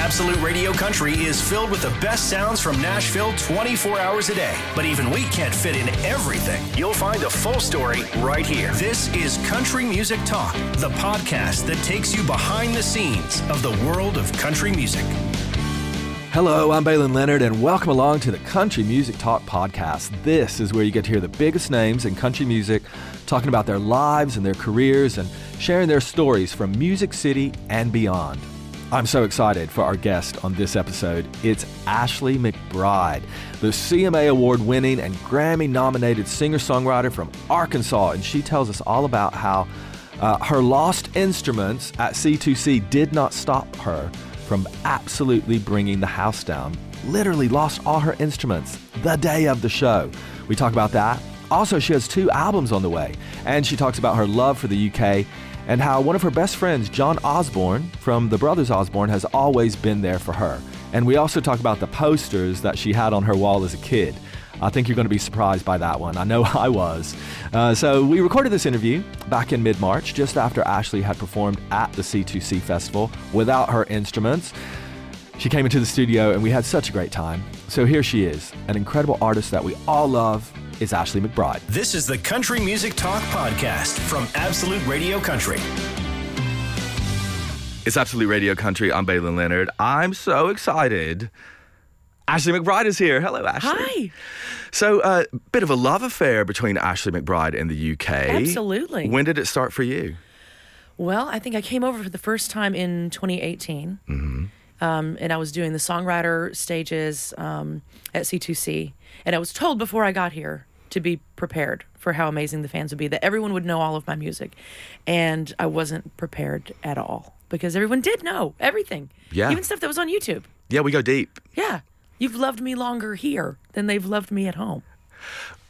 Absolute Radio Country is filled with the best sounds from Nashville 24 hours a day. But even we can't fit in everything. You'll find a full story right here. This is Country Music Talk, the podcast that takes you behind the scenes of the world of country music. Hello, I'm Baylen Leonard, and welcome along to the Country Music Talk podcast. This is where you get to hear the biggest names in country music talking about their lives and their careers and sharing their stories from Music City and beyond. I'm so excited for our guest on this episode. It's Ashley McBryde, the CMA award winning and Grammy nominated singer songwriter from Arkansas, and she tells us all about how uh, her lost instruments at C2C did not stop her from absolutely bringing the house down. Literally lost all her instruments the day of the show. We talk about that. Also, she has two albums on the way, and she talks about her love for the UK and how one of her best friends, John Osborne from the Brothers Osborne, has always been there for her. And we also talk about the posters that she had on her wall as a kid. I think you're going to be surprised by that one. I know I was. Uh, so, we recorded this interview back in mid March, just after Ashley had performed at the C2C Festival without her instruments. She came into the studio and we had such a great time. So, here she is, an incredible artist that we all love. Is Ashley McBryde. This is the Country Music Talk podcast from Absolute Radio Country. It's Absolute Radio Country. I'm Baylen Leonard. I'm so excited Ashley McBryde is here. Hello, Ashley. Hi. So, a uh, bit of a love affair between Ashley McBryde and the UK. Absolutely. When did it start for you? Well, I think I came over for the first time in 2018. Mm-hmm. Um, and I was doing the songwriter stages um, at C2C. And I was told before I got here to be prepared for how amazing the fans would be, that everyone would know all of my music. And I wasn't prepared at all because everyone did know everything. Yeah. Even stuff that was on YouTube. Yeah, we go deep. Yeah. You've loved me longer here than they've loved me at home.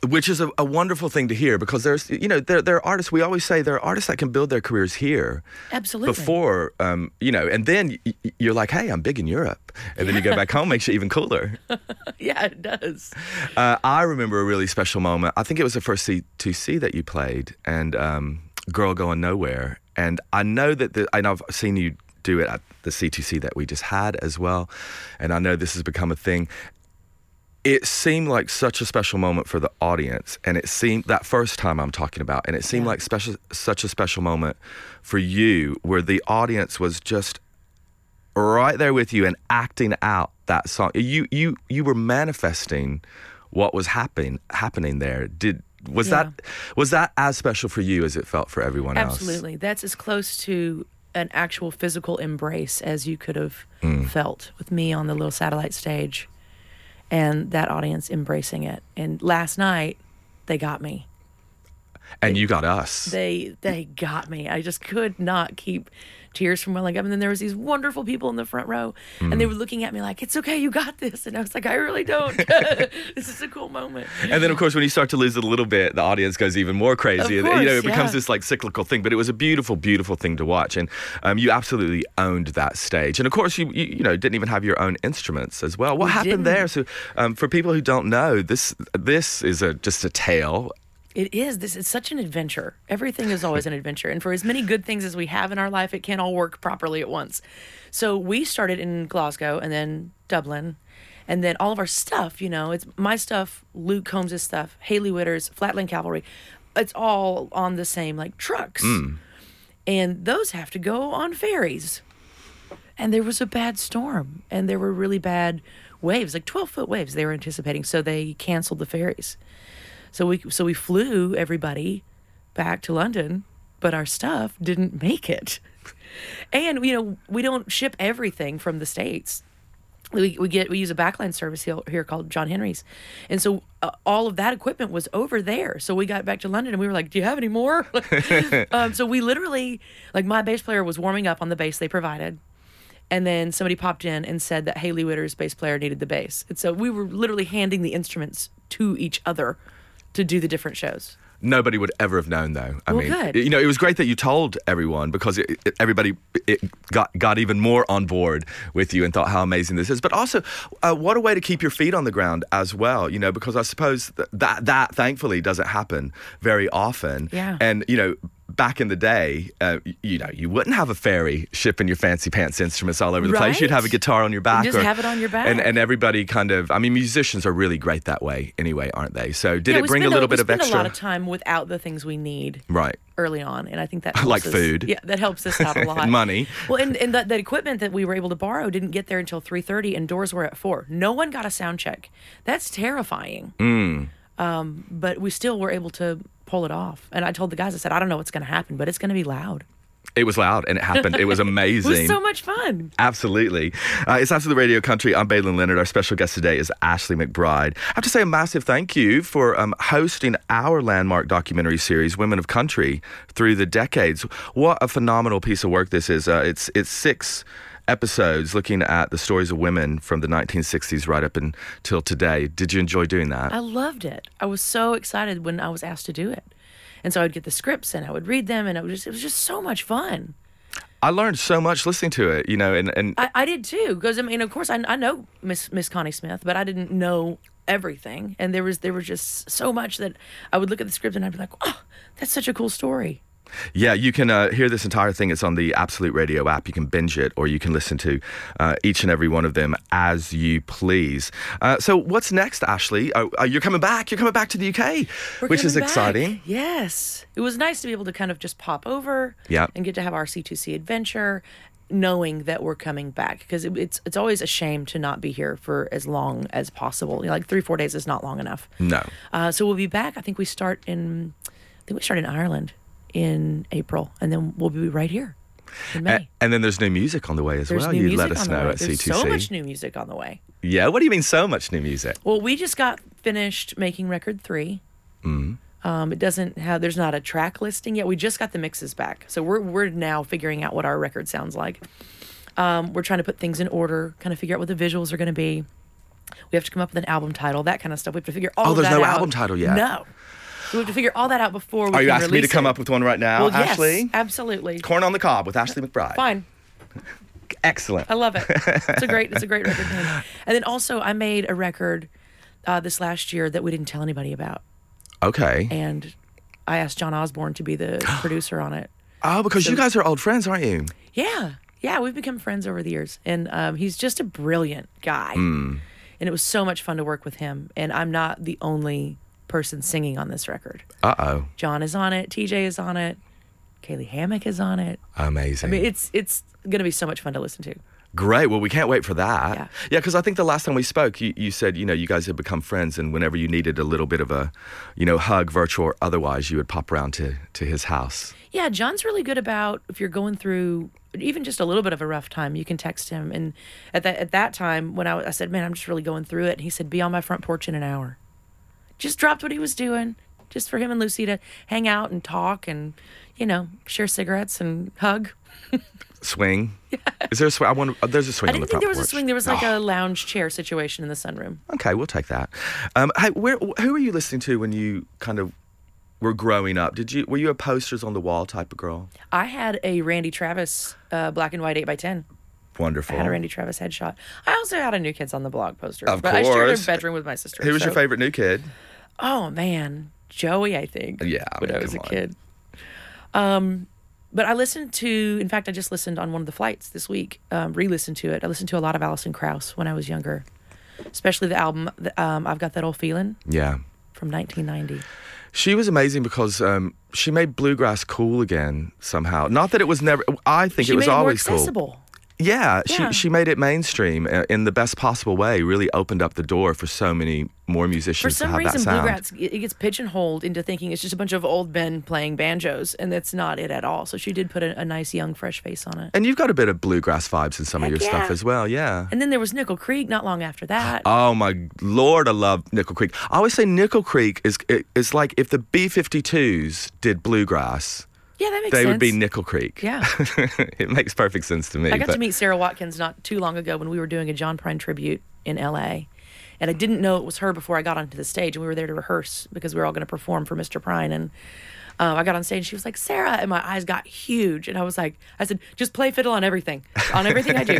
Which is a, a wonderful thing to hear because there's, you know, there, there are artists, we always say there are artists that can build their careers here. Absolutely. Before, um, you know, and then you're like, hey, I'm big in Europe. And then you go back home, makes you even cooler. yeah, it does. Uh, I remember a really special moment. I think it was the first C2C that you played and um, Girl Going Nowhere. And I know that, the, know I've seen you do it at the C2C that we just had as well. And I know this has become a thing. It seemed like such a special moment for the audience, and it seemed that first time I'm talking about, and it seemed yeah. like special, such a special moment for you, where the audience was just right there with you and acting out that song. You you you were manifesting what was happening happening there. Did was yeah. that was that as special for you as it felt for everyone Absolutely. else? Absolutely. That's as close to an actual physical embrace as you could have mm. felt with me on the little satellite stage and that audience embracing it. And last night, they got me. And they, you got us. They they got me. I just could not keep tears from welling up. And then there was these wonderful people in the front row, mm. and they mm. were looking at me like, "It's okay, you got this." And I was like, "I really don't. this is a cool moment." And then, of course, when you start to lose it a little bit, the audience goes even more crazy. Of course, you know, it becomes yeah. this like cyclical thing. But it was a beautiful, beautiful thing to watch, and um, you absolutely owned that stage. And of course, you, you, you know didn't even have your own instruments as well. What we happened didn't. there? So, um, for people who don't know, this this is a just a tale it is. This is such an adventure. Everything is always an adventure. And for as many good things as we have in our life, it can't all work properly at once. So we started in Glasgow and then Dublin. And then all of our stuff, you know, it's my stuff, Luke Combs' stuff, Hailey Whitters', Flatland Cavalry. It's all on the same like trucks. Mm. And those have to go on ferries. And there was a bad storm and there were really bad waves, like 12 foot waves they were anticipating. So they canceled the ferries. So we so we flew everybody back to London, but our stuff didn't make it. And you know, we don't ship everything from the states. We, we get we use a backline service here, here called John Henry's, and so uh, all of that equipment was over there. So we got back to London and we were like, "Do you have any more?" um, so we literally, like, my bass player was warming up on the bass they provided, and then somebody popped in and said that Hailey Whitters' bass player needed the bass, and so we were literally handing the instruments to each other to do the different shows. Nobody would ever have known, though. I well, mean, good. you know, it was great that you told everyone because it, it, everybody it got got even more on board with you and thought how amazing this is. But also, uh, what a way to keep your feet on the ground as well. You know, because I suppose that that, that thankfully doesn't happen very often. Yeah. And you know, back in the day, uh, you know, you wouldn't have a ferry shipping your fancy pants instruments all over the place. You'd have a guitar on your back. You just have it on your back. And, and everybody kind of, I mean, musicians are really great that way anyway, aren't they? So did Yeah, it bring a little we bit of spend extra? a lot of time without the things we need right. early on, and I think that Like helps us- food. Yeah, that helps us out a lot. Money. Well, and, and that, that equipment that we were able to borrow didn't get there until three thirty, and doors were at four. No one got a sound check. That's terrifying. Mm. Um, but we still were able to pull it off. And I told the guys, I said, I don't know what's going to happen, but it's going to be loud. It was loud and it happened. It was amazing. It was so much fun. Absolutely. Uh, it's Absolute Radio Country. I'm Baylen Leonard. Our special guest today is Ashley McBryde. I have to say a massive thank you for um, hosting our landmark documentary series, Women of Country, through the decades. What a phenomenal piece of work this is. Uh, it's, it's six episodes looking at the stories of women from the 1960s right up until today. Did you enjoy doing that? I loved it. I was so excited when I was asked to do it. And so I would get the scripts and I would read them, and it was just, it was just so much fun. I learned so much listening to it, you know, and, and I, I did too, because I mean, of course, I, I know Miss Miss Connie Smith, but I didn't know everything, and there was there was just so much that I would look at the script and I'd be like, oh, that's such a cool story. Yeah, you can uh, hear this entire thing. It's on the Absolute Radio app. You can binge it, or you can listen to uh, each and every one of them as you please. Uh, so, what's next, Ashley? Uh, uh, you're coming back. You're coming back to the UK, We're which is back. exciting. Yes, it was nice to be able to kind of just pop over, Yeah. and get to have our C2C adventure, knowing that we're coming back because it, it's it's always a shame to not be here for as long as possible. You know, like three four days is not long enough. No. Uh, so we'll be back. I think we start in, I think we start in Ireland in April, and then we'll be right here in May. A- and then there's new music on the way as There's well. You let us the know at There's C2C. so much new music on the way. yeah. What do you mean so much new music? Well, we just got finished making record 3 Mm-hmm. Um, it doesn't have. There's not a track listing yet. We just got the mixes back, so we're we're now figuring out what our record sounds like. Um, we're trying to put things in order, kind of figure out what the visuals are going to be. We have to come up with an album title, that kind of stuff. We have to figure all Oh, there's that no out. album title yet? No, we have to figure all that out before we Are you asking me to come it. up with one right now, Well, yes, Ashley? absolutely. Corn on the Cob with Ashley McBryde. Fine. Excellent. I love it. It's a great it's a great record name. And then also I made a record uh, this last year that we didn't tell anybody about. Okay. And I asked John Osborne to be the producer on it. Oh, because you guys are old friends, aren't you? Yeah. Yeah, we've become friends over the years. And um, he's just a brilliant guy. Hmm. And it was so much fun to work with him. And I'm not the only person singing on this record. Uh oh. John is on it, TJ is on it, Caylee Hammack is on it. Amazing. I mean, it's it's going to be so much fun to listen to. Great. Well, we can't wait for that. Yeah. Yeah, because I think the last time we spoke, you, you said, you know, you guys had become friends, and whenever you needed a little bit of a, you know, hug, virtual or otherwise, you would pop around to, to his house. Yeah, John's really good about if you're going through even just a little bit of a rough time, you can text him. And at that at that time, when I, I said, "Man, I'm just really going through it," and he said, "Be on my front porch in an hour." Just dropped what he was doing, just for him and Lucie to hang out and talk and, you know, share cigarettes and hug. Swing. Yeah. Is there a swing? I wonder, uh, there's a swing I on the didn't think there was a swing. There was like Oh, a lounge chair situation in the sunroom. Okay, we'll take that. Um, hey, where, who were you listening to when you kind of were growing up? Did you were you a posters on the wall type of girl? I had a Randy Travis uh, black and white eight by ten. Wonderful. I had a Randy Travis headshot. I also had a New Kids on the Block poster. Of but I shared a bedroom with my sister. Who was your favorite new kid? Oh man, Joey, I think. Yeah, I when mean, I was a on. kid. Um, but I listened to. In fact, I just listened on one of the flights this week. Um, re-listened to it. I listened to a lot of Alison Krauss when I was younger, especially the album. Um, I've got that old feeling Yeah. from 1990. She was amazing because um, she made bluegrass cool again somehow. Not that it was never. I think She it was made it more always cool. Yeah, Yeah. she she made it mainstream uh, in the best possible way. Really opened up the door for so many more For musicians to some have reason, that sound. bluegrass it gets pigeonholed into thinking it's just a bunch of old men playing banjos, and that's not it at all. So she did put a, a nice young, fresh face on it. And you've got a bit of bluegrass vibes in some of Heck your stuff as well. Yeah. And then there was Nickel Creek not long after that. Oh my lord, I love Nickel Creek. I always say Nickel Creek is it's like if the B52s did bluegrass, yeah, that makes they sense. would be Nickel Creek. Yeah. it makes perfect sense to me. I got but- to meet Sara Watkins not too long ago when we were doing a John Prine tribute in LA. And I didn't know it was her before I got onto the stage, and we were there to rehearse because we were all going to perform for Mr. Prine. And Um, I got on stage and she was like, Sarah. And my eyes got huge. And I was like, I said, just play fiddle on everything, on everything I do.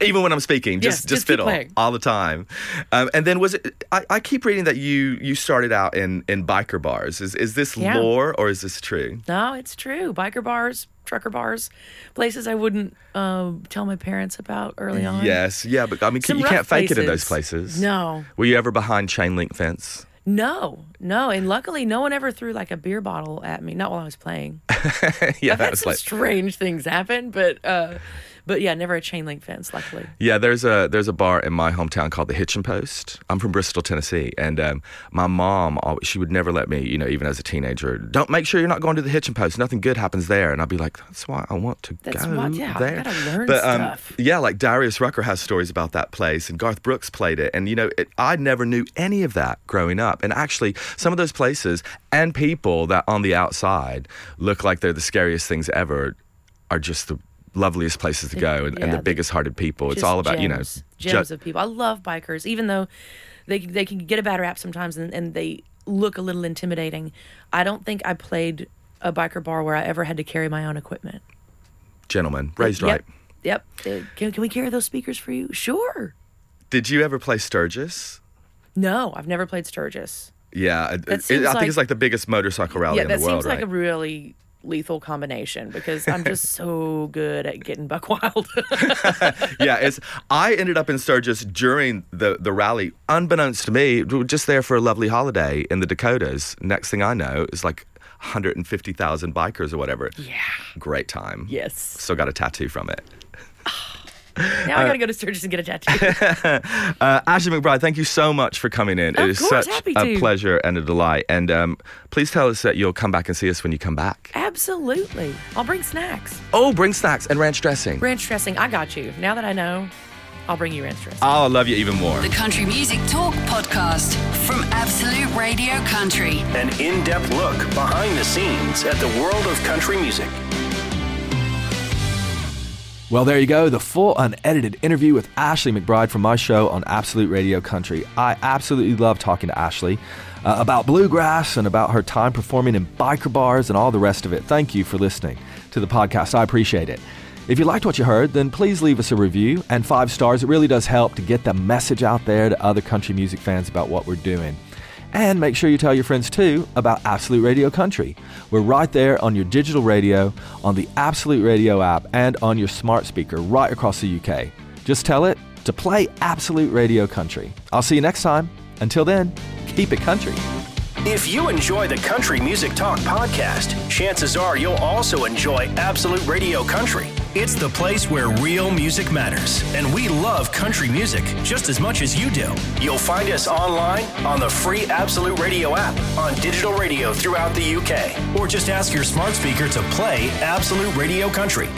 Even when I'm speaking, just Yes, just, just fiddle all the time. Um, and then was it? I, I keep reading that you you started out in in biker bars. Is is this Yeah. lore or is this true? No, it's true. Biker bars, trucker bars, places I wouldn't uh, tell my parents about early on. Yes, yeah, but I mean, Some you can't fake it in those places. places. No. Were you ever behind chain link fence? No, no. And luckily, no one ever threw like a beer bottle at me. Not while I was playing. yeah, I've that had was some like. strange things happen, but uh, but yeah, never a chain link fence. Luckily. Yeah, there's a there's a bar in my hometown called the Hitchin Post. I'm from Bristol, Tennessee, and um, my mom always, she would never let me, you know, even as a teenager, don't make sure you're not going to the Hitchin Post. Nothing good happens there, and I'd be like, that's why I want to That's go why- yeah, I there. gotta learn but, um, stuff. Yeah, like Darius Rucker has stories about that place, and Garth Brooks played it, and you know, it, I never knew any of that growing up, and actually, some of those places and people that on the outside look like they're the scariest things ever are just the loveliest places to go and, and yeah, the the- biggest hearted people. It's all about, you know, gems, ju- of people. I love bikers, even though they they can get a bad rap sometimes, and, and they look a little intimidating. I don't think I played a biker bar where I ever had to carry my own equipment. gentlemen, raised yep, right. Yep. Uh, Can, can we carry those speakers for you? Sure. Did you ever play Sturgis? No, I've never played Sturgis. Yeah, it- I think like- it's like the biggest motorcycle rally yeah, in the world, Yeah, that seems like right? a really lethal combination because I'm just so good at getting buck wild. yeah, it's. I ended up in Sturgis during the the rally, unbeknownst to me, just there for a lovely holiday in the Dakotas. Next thing I know, it's like 150,000 bikers or whatever. yeah. Great time. Yes. Still got a tattoo from it. Ah, Now I got to go to Sturgis and get a tattoo. Uh, Ashley McBryde, thank you so much for coming in. Of it is course, such happy a to. pleasure and a delight. And um, please tell us that you'll come back and see us when you come back. Absolutely. I'll bring snacks. Oh, bring snacks and ranch dressing. Ranch dressing. I got you. Now that I know, I'll bring you ranch dressing. I'll love you even more. The Country Music Talk podcast from Absolute Radio Country. An in depth look behind the scenes at the world of country music. Well, there you go, the full unedited interview with Ashley McBryde from my show on Absolute Radio Country. I absolutely love talking to Ashley uh, about bluegrass and about her time performing in biker bars and all the rest of it. Thank you for listening to the podcast. I appreciate it. If you liked what you heard, then please leave us a review and five stars. It really does help to get the message out there to other country music fans about what we're doing. And make sure you tell your friends too about Absolute Radio Country. We're right there on your digital radio, on the Absolute Radio app, and on your smart speaker right across the UK. Just tell it to play Absolute Radio Country. I'll see you next time. Until then, keep it country. If you enjoy the Country Music Talk podcast, chances are you'll also enjoy Absolute Radio Country. It's the place where real music matters, and we love country music just as much as you do. You'll find us online on the free Absolute Radio app, on digital radio throughout the UK, or just ask your smart speaker to play Absolute Radio Country.